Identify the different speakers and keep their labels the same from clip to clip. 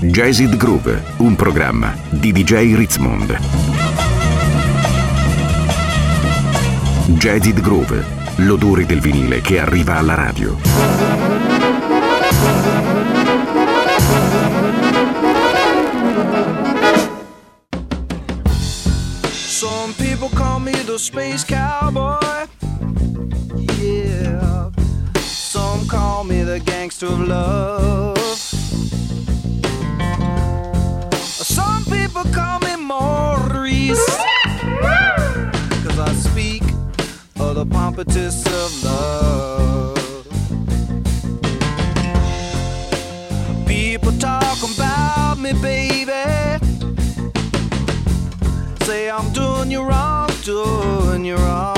Speaker 1: Jazzid Groove, un programma di DJ Ritzmond. Jazzid Groove, l'odore del vinile che arriva alla radio.
Speaker 2: Some people call me the space cowboy. Yeah. Some call me the gangster of love. People call me Maurice. Cause I speak of the pompatus of love. People talk about me, baby. Say I'm doing you wrong, doing you wrong.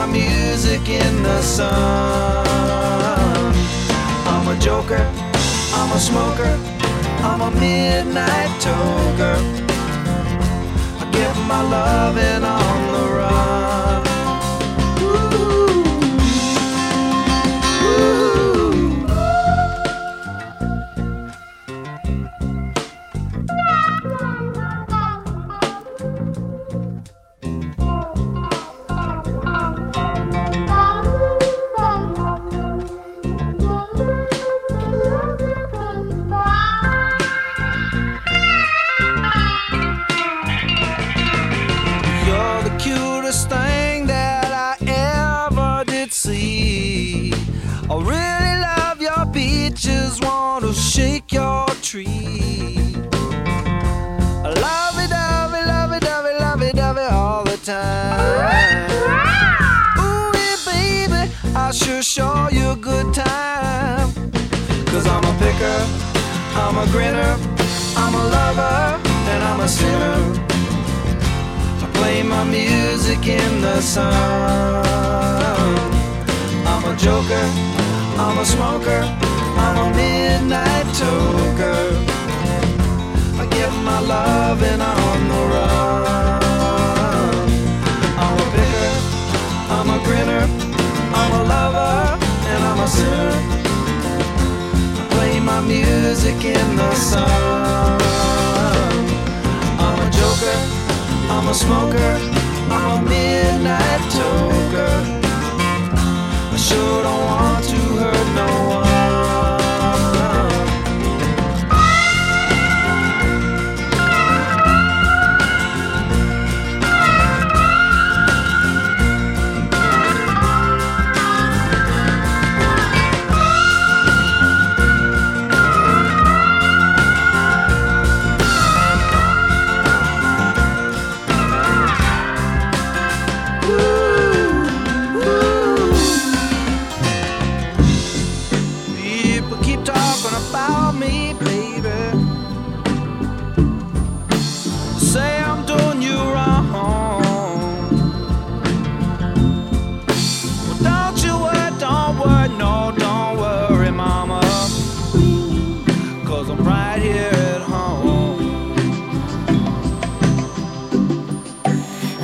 Speaker 2: My music in the sun. I'm a joker, I'm a smoker, I'm a midnight toker. I get my loving on the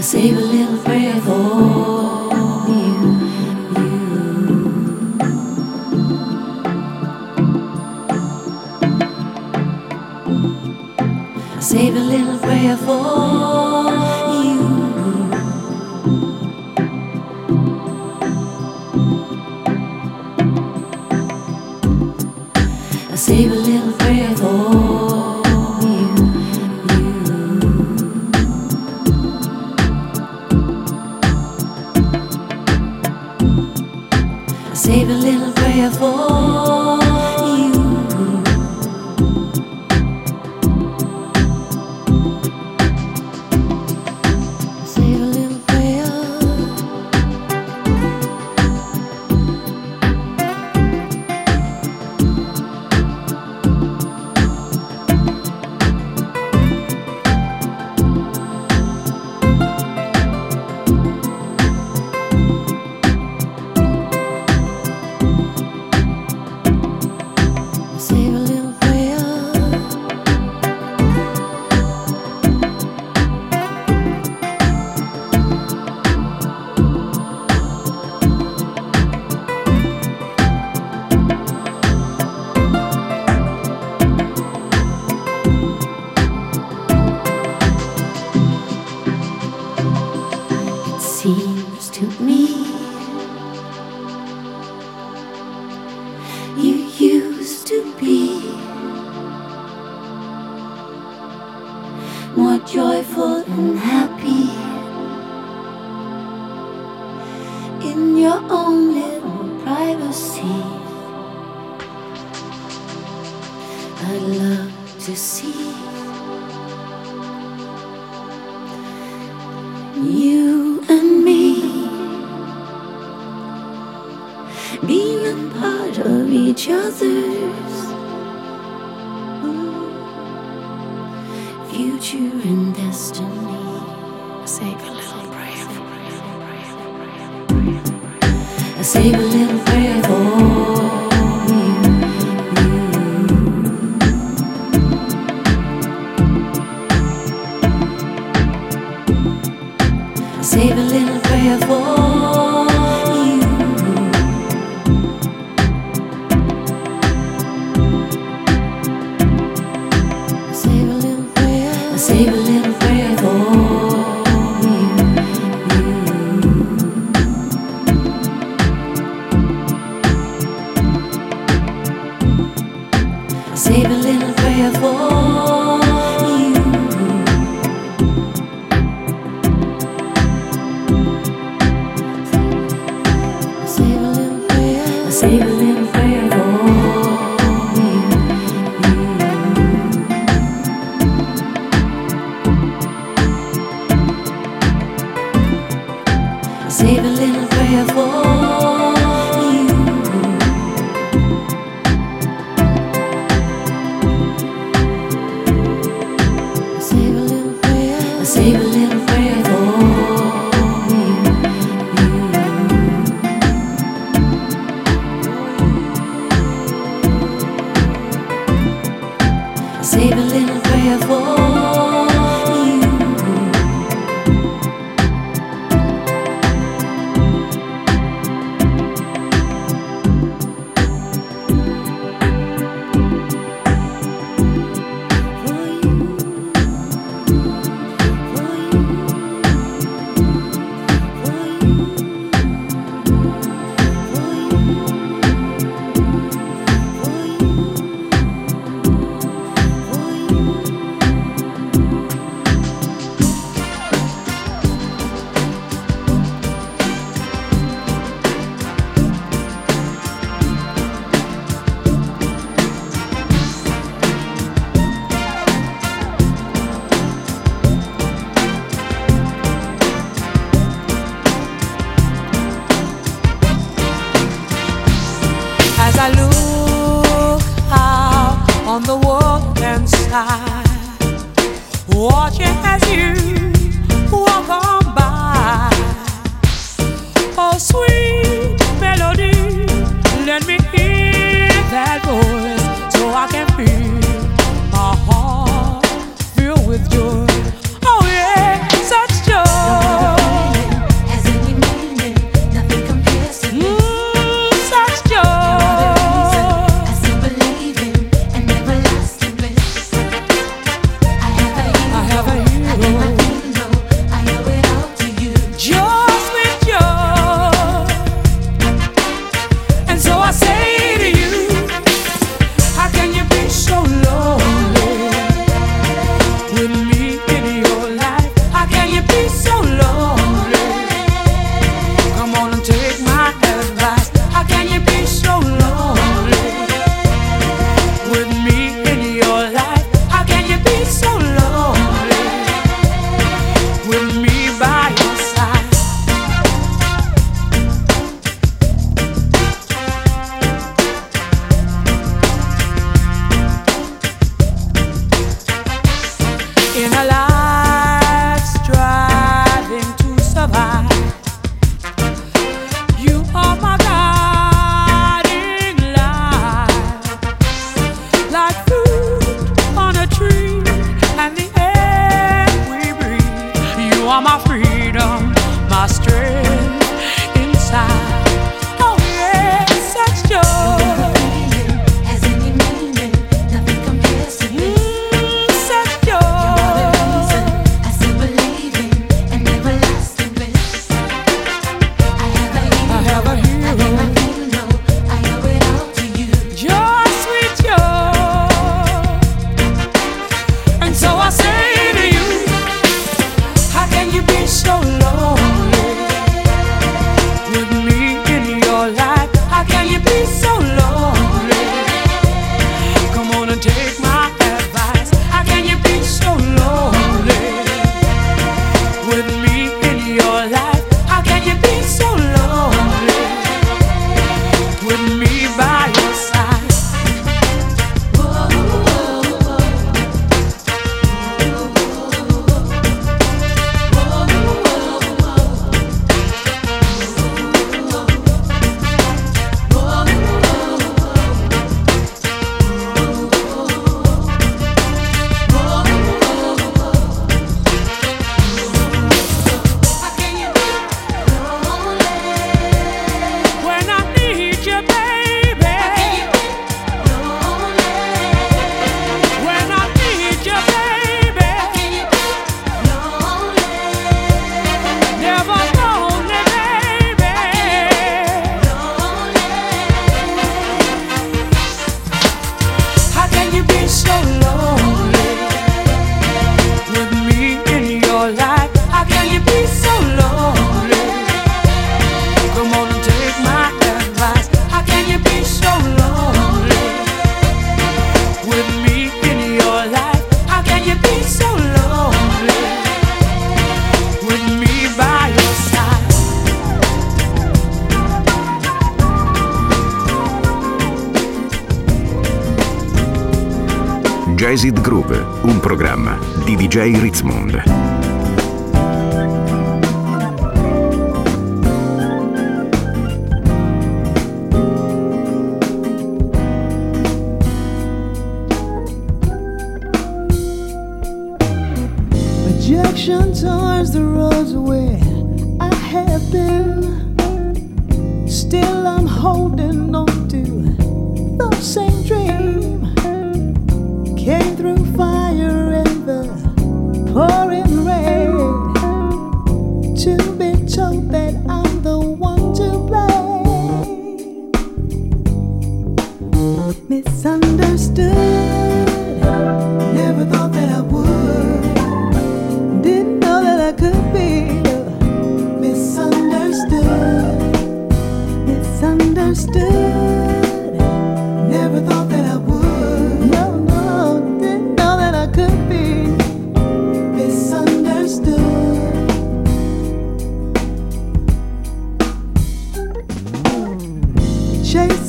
Speaker 3: save a little prayer for you. I save a little prayer for
Speaker 4: on the woodland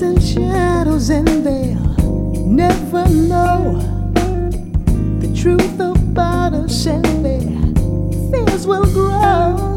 Speaker 5: and shadows, and they'll never know the truth about us, and their fears will grow.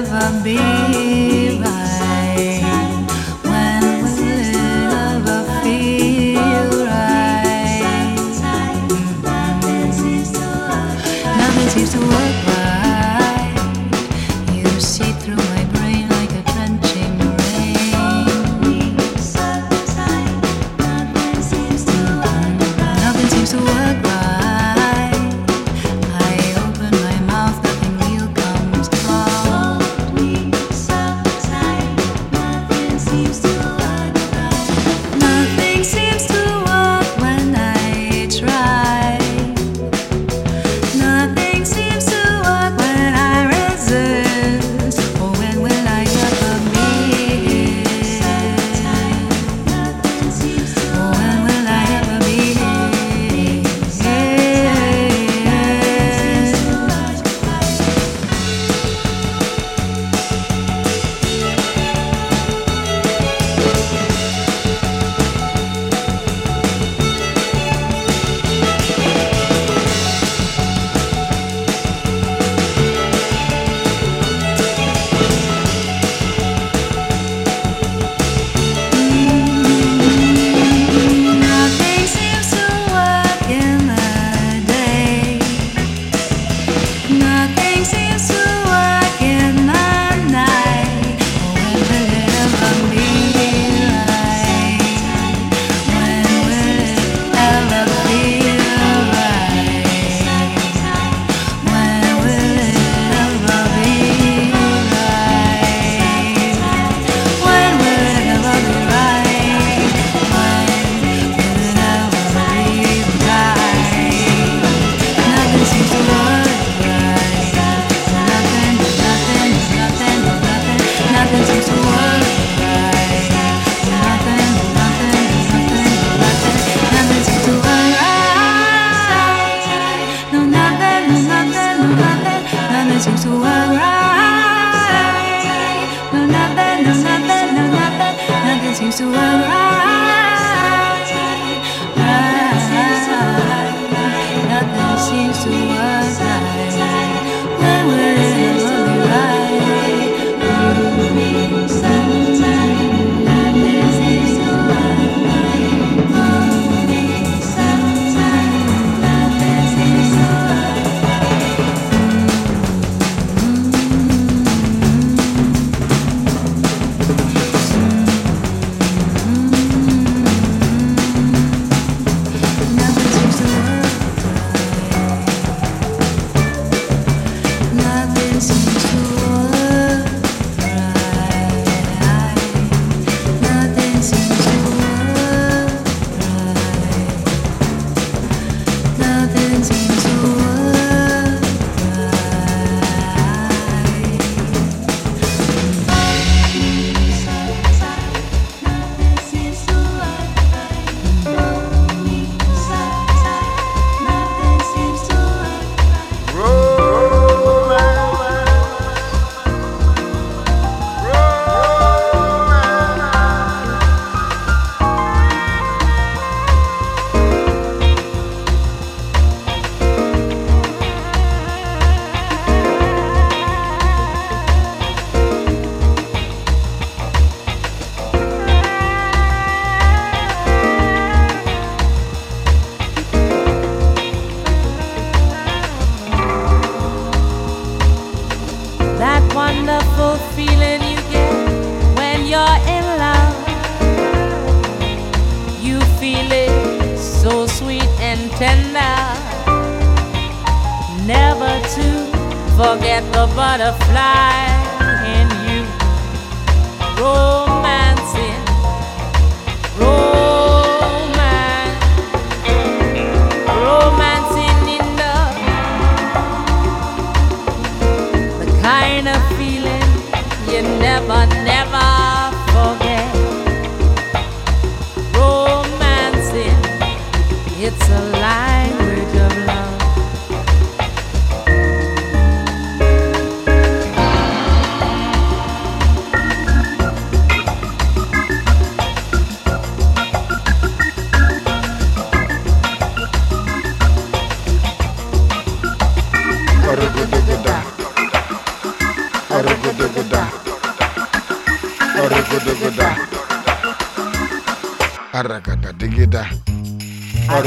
Speaker 3: never be.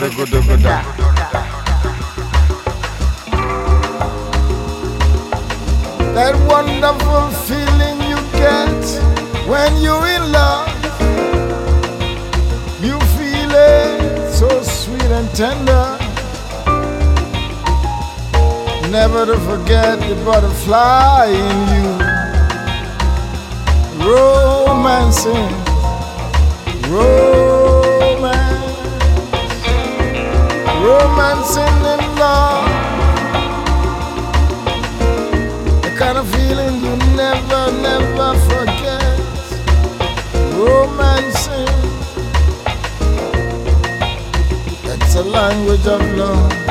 Speaker 6: That wonderful feeling you get when you're in love. You feel it so sweet and tender. Never to forget the butterfly in you. Romancing. Romancing romancing
Speaker 7: in love. The kind of feeling you never, never forget. Romancing, that's a language of love.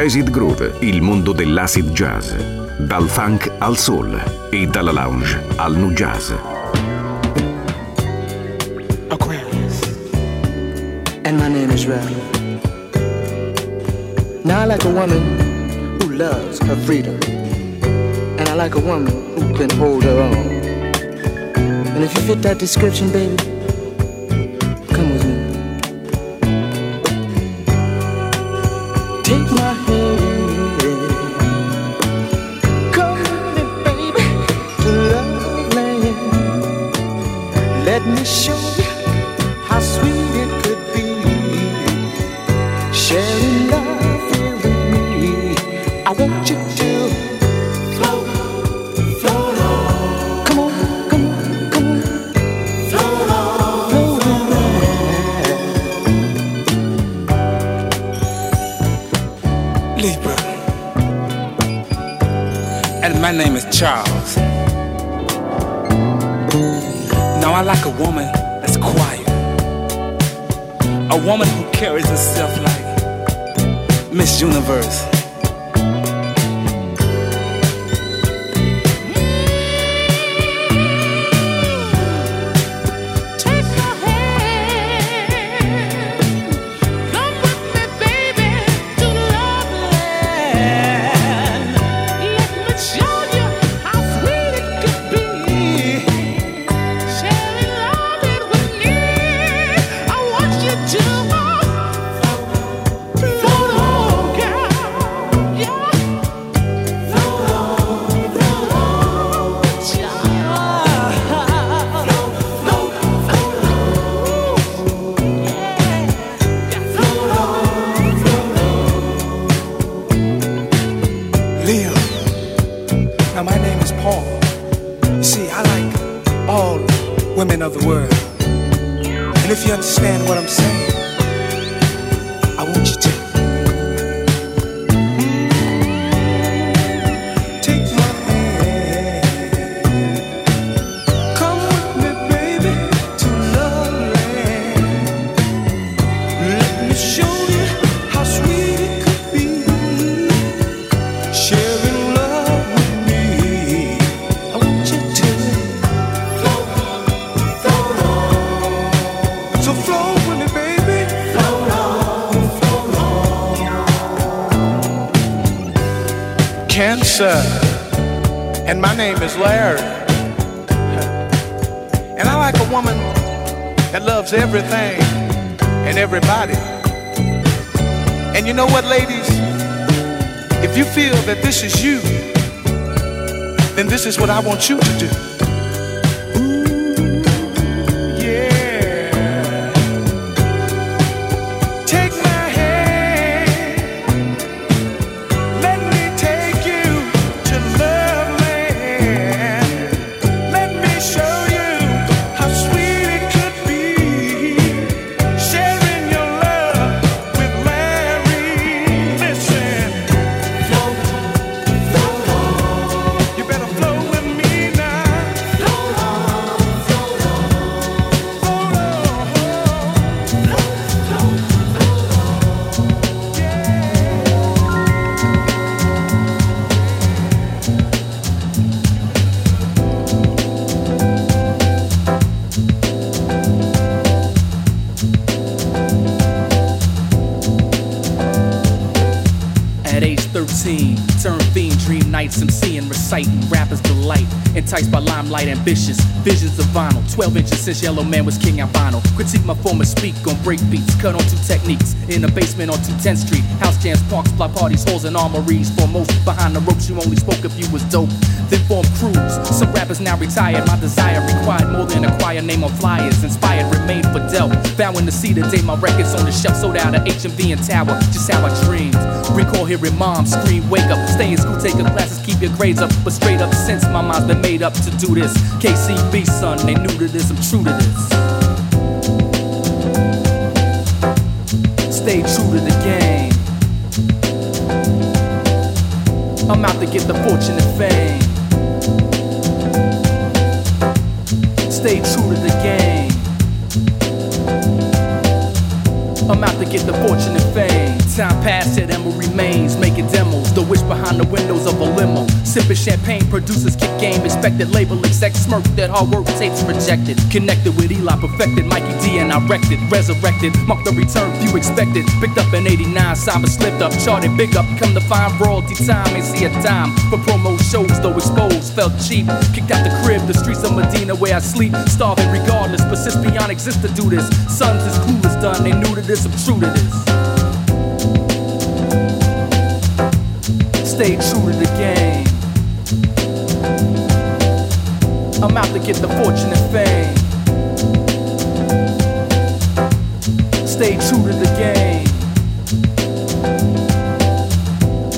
Speaker 1: Jazzid Groove, il mondo dell'acid jazz. Dal funk al soul e dalla lounge al nu jazz.
Speaker 8: Aquarius. And my name is Ralph. Now I like a woman who loves her freedom. And I like a woman who can hold her own. And if you fit that description, baby, want you
Speaker 9: age 13, turned fiend, dream nights, MCing, reciting, rappers delight. Enticed by limelight, ambitious, visions of vinyl. 12 inches since Yellowman was king albino. Critique my former speak on break beats, cut on two techniques. In the basement on 210th Street, house jams, parks, block parties, halls, and armories. For Foremost behind the ropes, you only spoke if you was dope. Then formed crews. Some rappers now retired. My desire required more than a choir name on flyers. Inspired, remained for Del. Vowing to see the day my records on the shelf sold out of HMV and Tower. Just how I dreamed. Recall hearing mom scream, wake up, stay in school, take your classes, keep your grades up. But straight up, since my mind's been made up to do this. KCB, son, they new to this, I'm true to this. Stay true to the game. I'm out to get the fortune and fame. Stay true to the game. I'm out to get the fortune and fame. Time passed, yet Emma remains, making demos. The wish behind the windows of a limo. Sipping champagne, producers kick game. Expected label exec smirk that hard work tapes rejected. Connected with Eli, perfected Mikey D, and I wrecked it. Resurrected, marked the return few expected. Picked up in 89, Simon slipped up, charted big up. Come to find royalty time, ain't see a dime. For promo shows, though exposed, felt cheap. Kicked out the crib, the streets of Medina where I sleep. Starving regardless, persist beyond exist to do this. Sons is clueless done, they new to this, I'm true to this. Stay true to the game. I'm out to get the fortune and fame. Stay true to the game.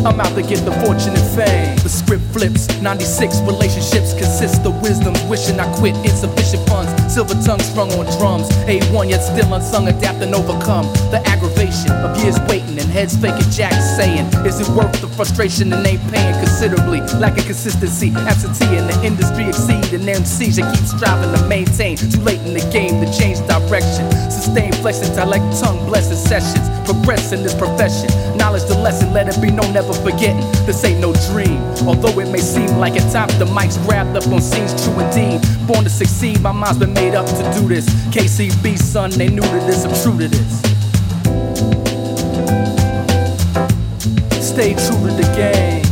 Speaker 9: I'm out to get the fortune and fame. The script flips. 96 relationships consist of wisdoms. Wishing I quit. Insufficient funds. Silver tongue strung on drums. A1 yet still unsung. Adapt and overcome the aggravation of years waiting and heads faking. Jack saying, Is it worth the frustration and ain't paying considerably? Lacking consistency. Absentee in the industry exceed an MCs that keep striving to maintain. Too late in the game to change direction. Sustain flex intellect, tongue blessed sessions. Progress in this profession. Knowledge the lesson, let it be known, never forgetting. This ain't no dream. Although it may seem like at times the mic's grabbed up on scenes, true indeed. Born to succeed, my mind's been made up to do this. KCB, son, they new to this, I'm true to this. Stay true to the game.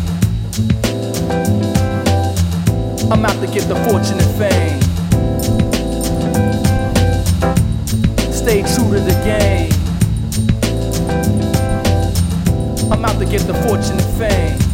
Speaker 9: I'm out to get the fortune and fame. Stay true to the game. I'm out to get the fortune and fame.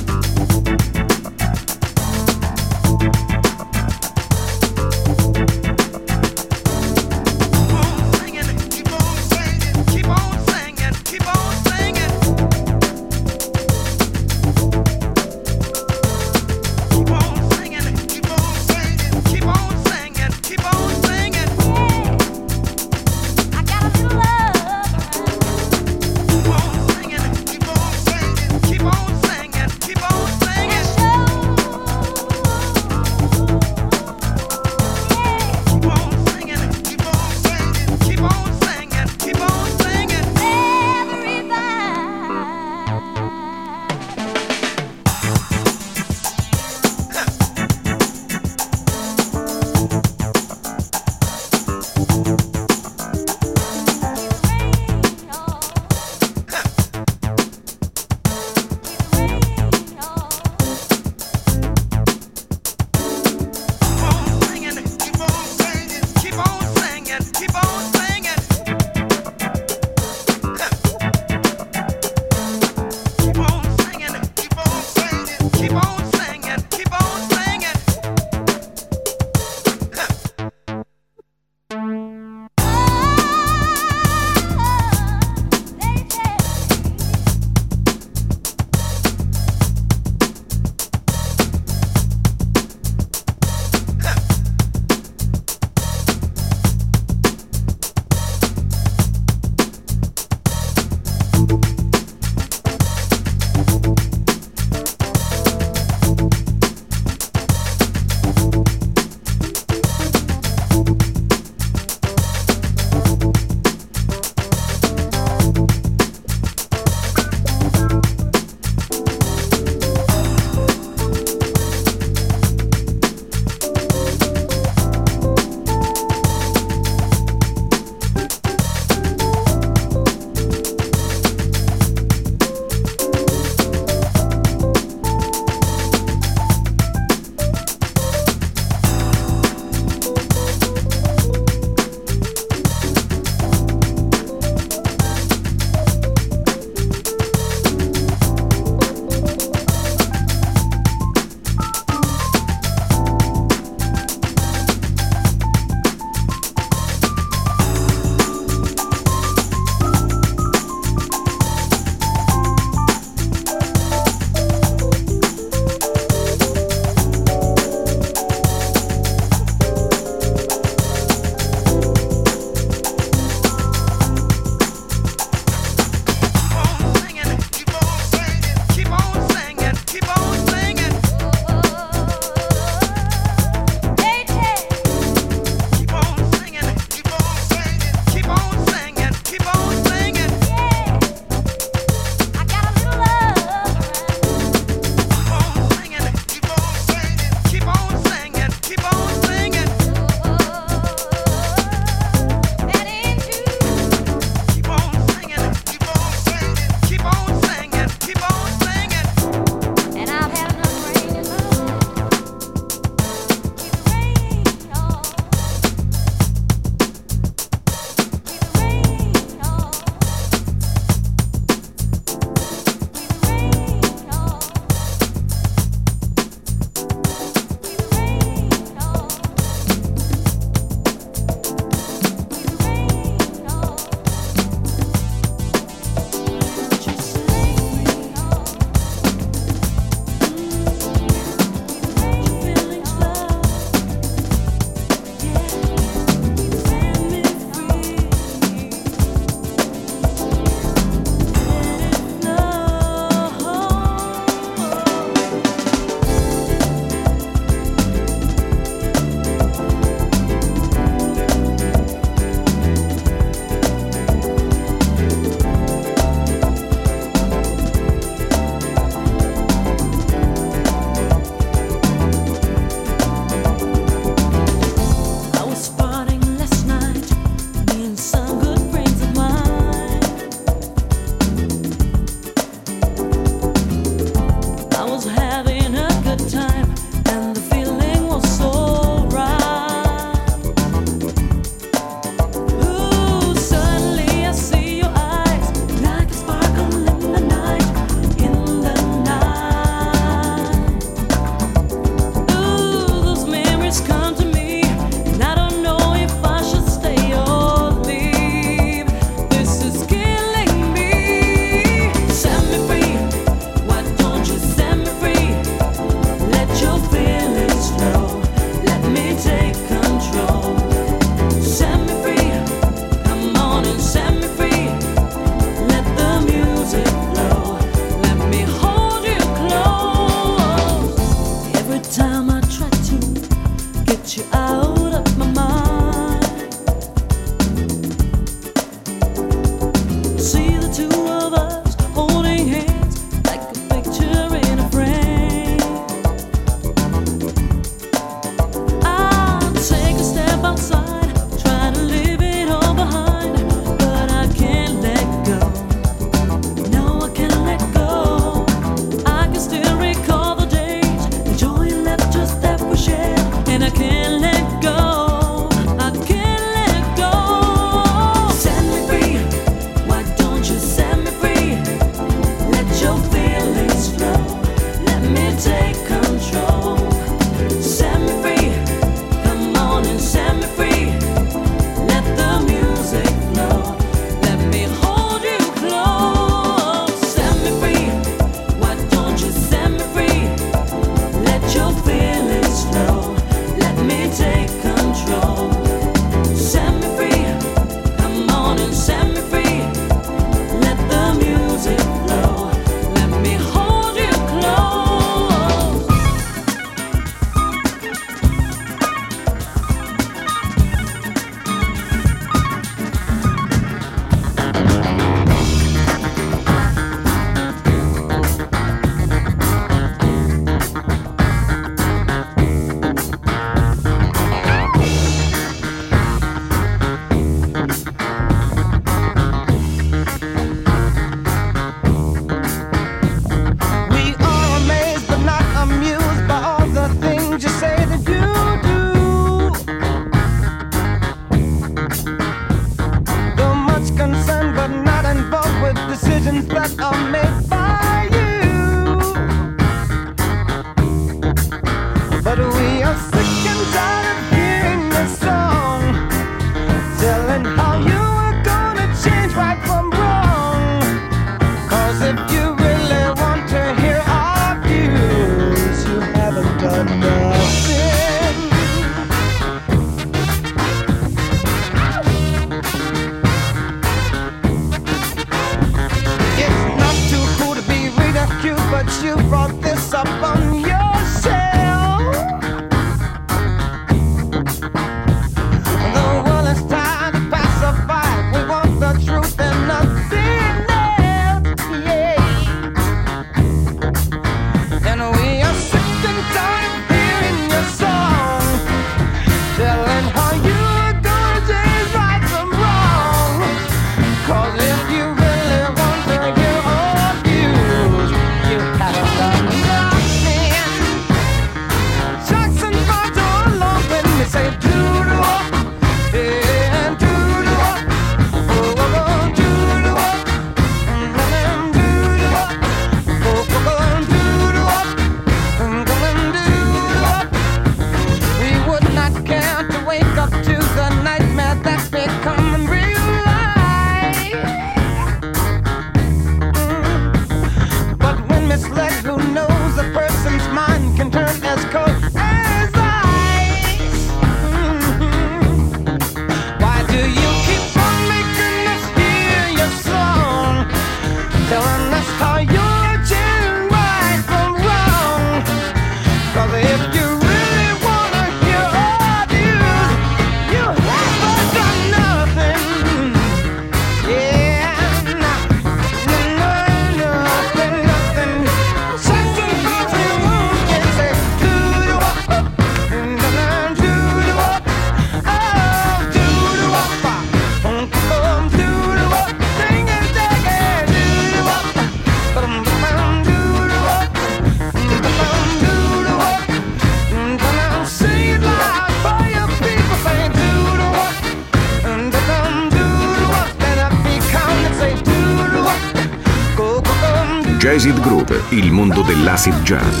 Speaker 10: classic jazz,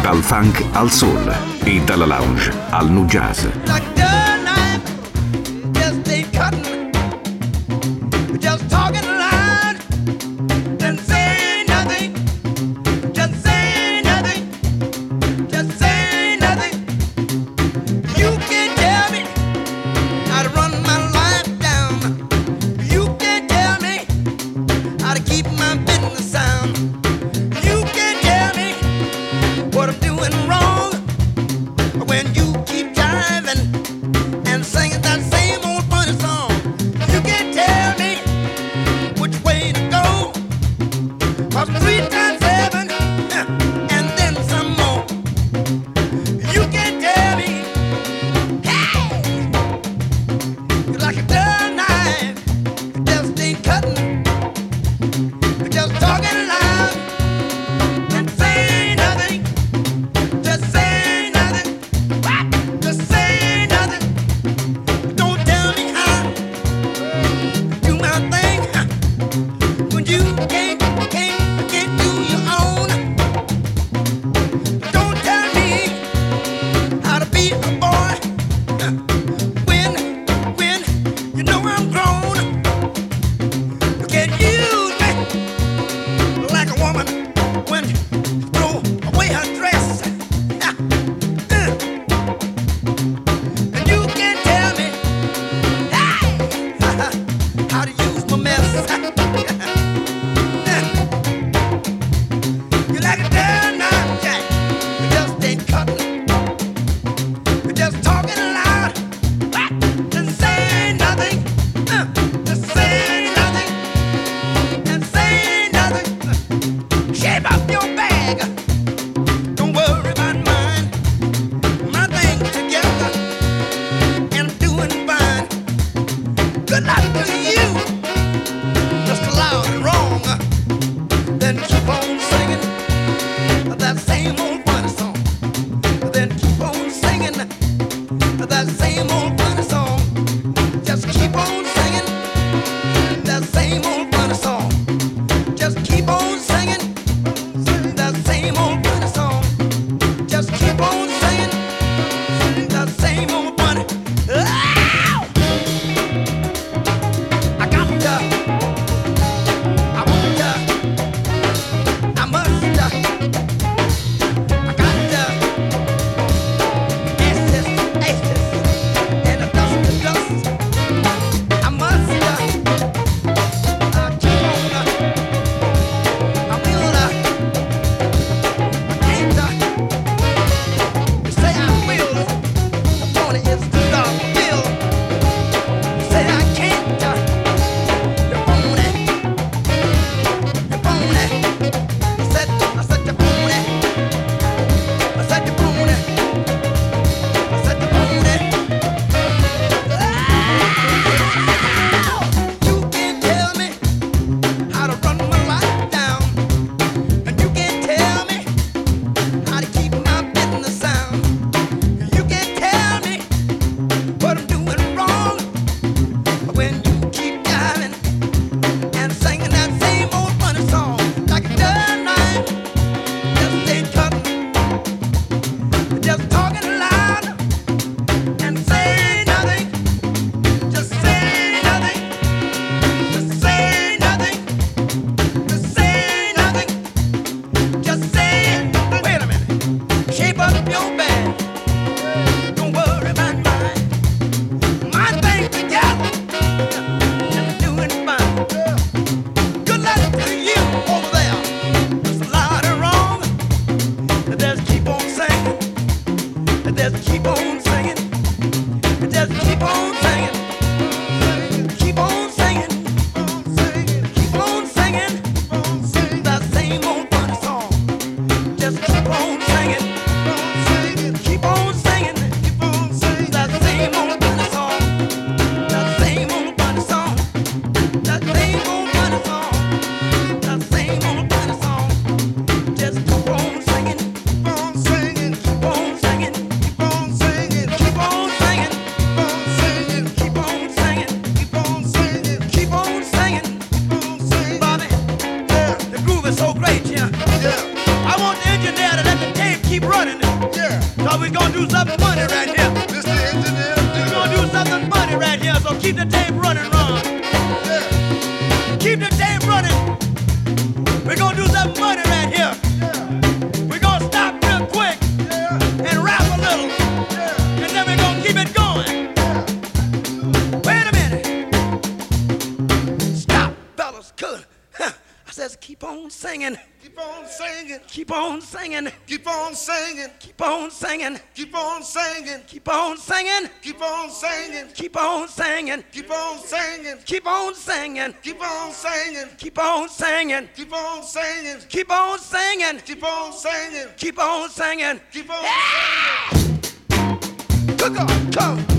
Speaker 10: dal funk al soul e dalla lounge al nu jazz.
Speaker 11: on singing. Keep on singing. Keep on singing. Keep
Speaker 10: on singing.
Speaker 7: Keep on singing.
Speaker 10: Keep on singing.
Speaker 7: Keep on singing.
Speaker 10: Keep on singing.
Speaker 7: Keep on singing.
Speaker 10: Keep on singing.
Speaker 7: Keep on singing.
Speaker 10: Keep on singing.
Speaker 7: Keep on singing.
Speaker 10: Keep on singing.
Speaker 7: Keep on singing.
Speaker 10: Keep on singing.
Speaker 7: Keep on singing.
Speaker 10: Cook up, go.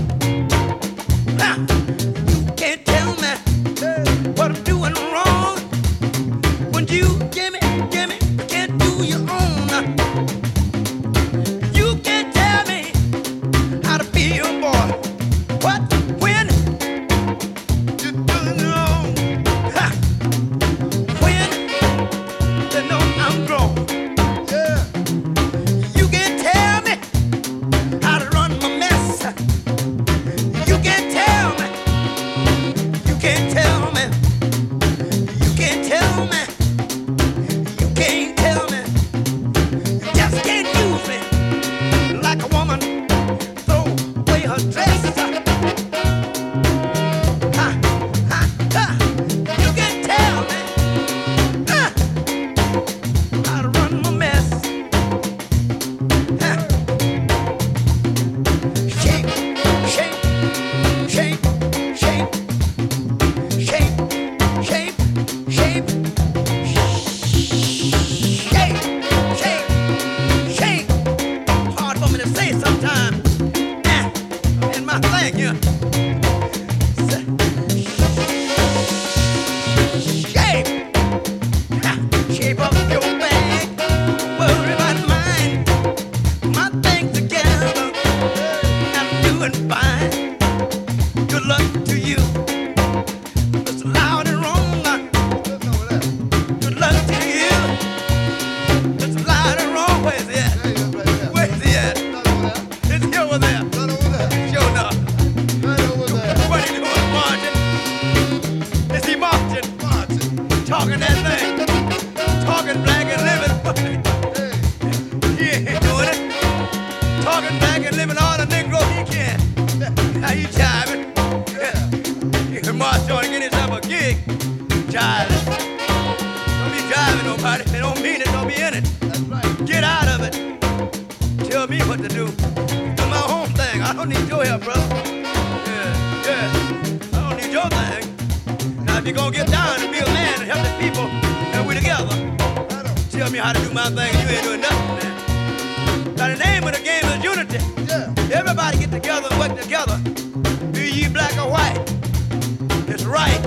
Speaker 10: It's right.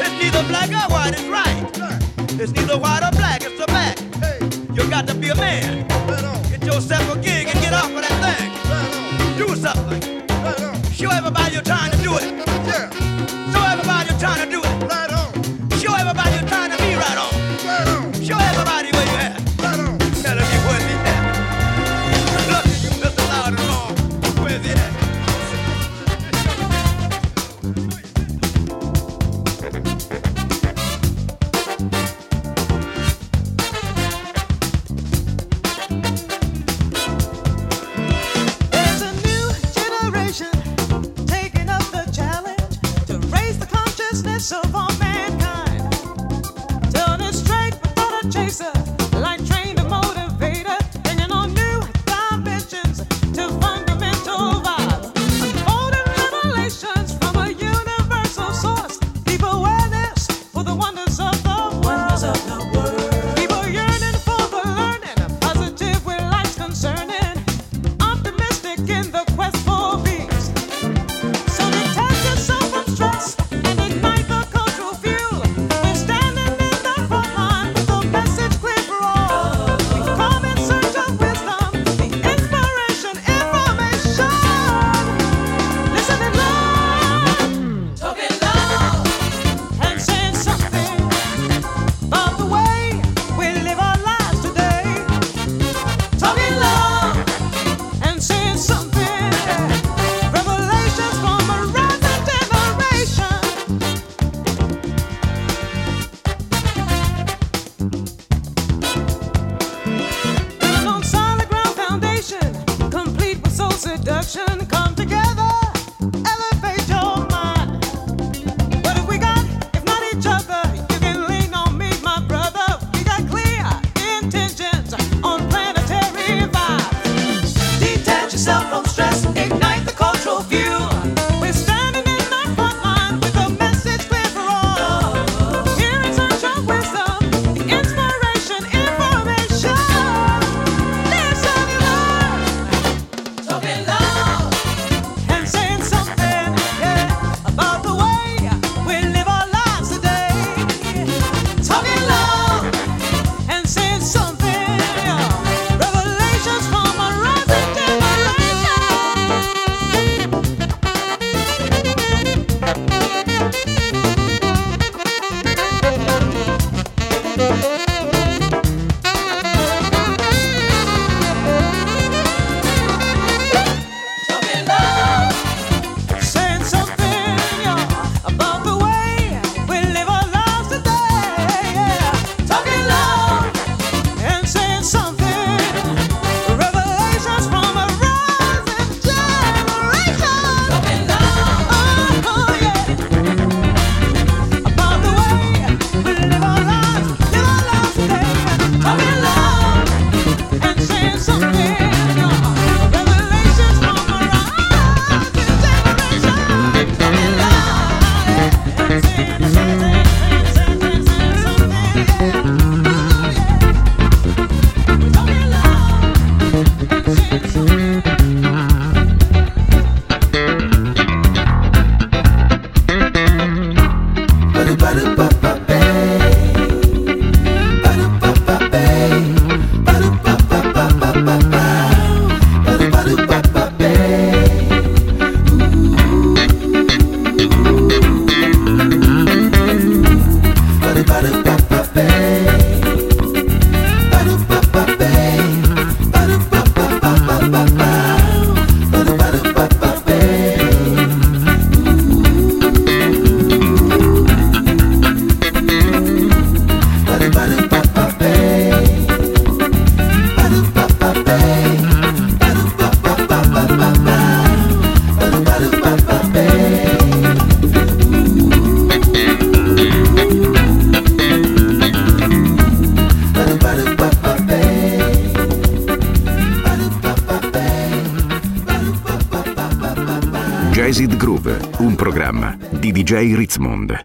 Speaker 10: It's neither black white, it's right. It's neither white or black, it's the back. Hey. You got to be a man. Get yourself a gig and get off of that thing. Right Do something. Right Show everybody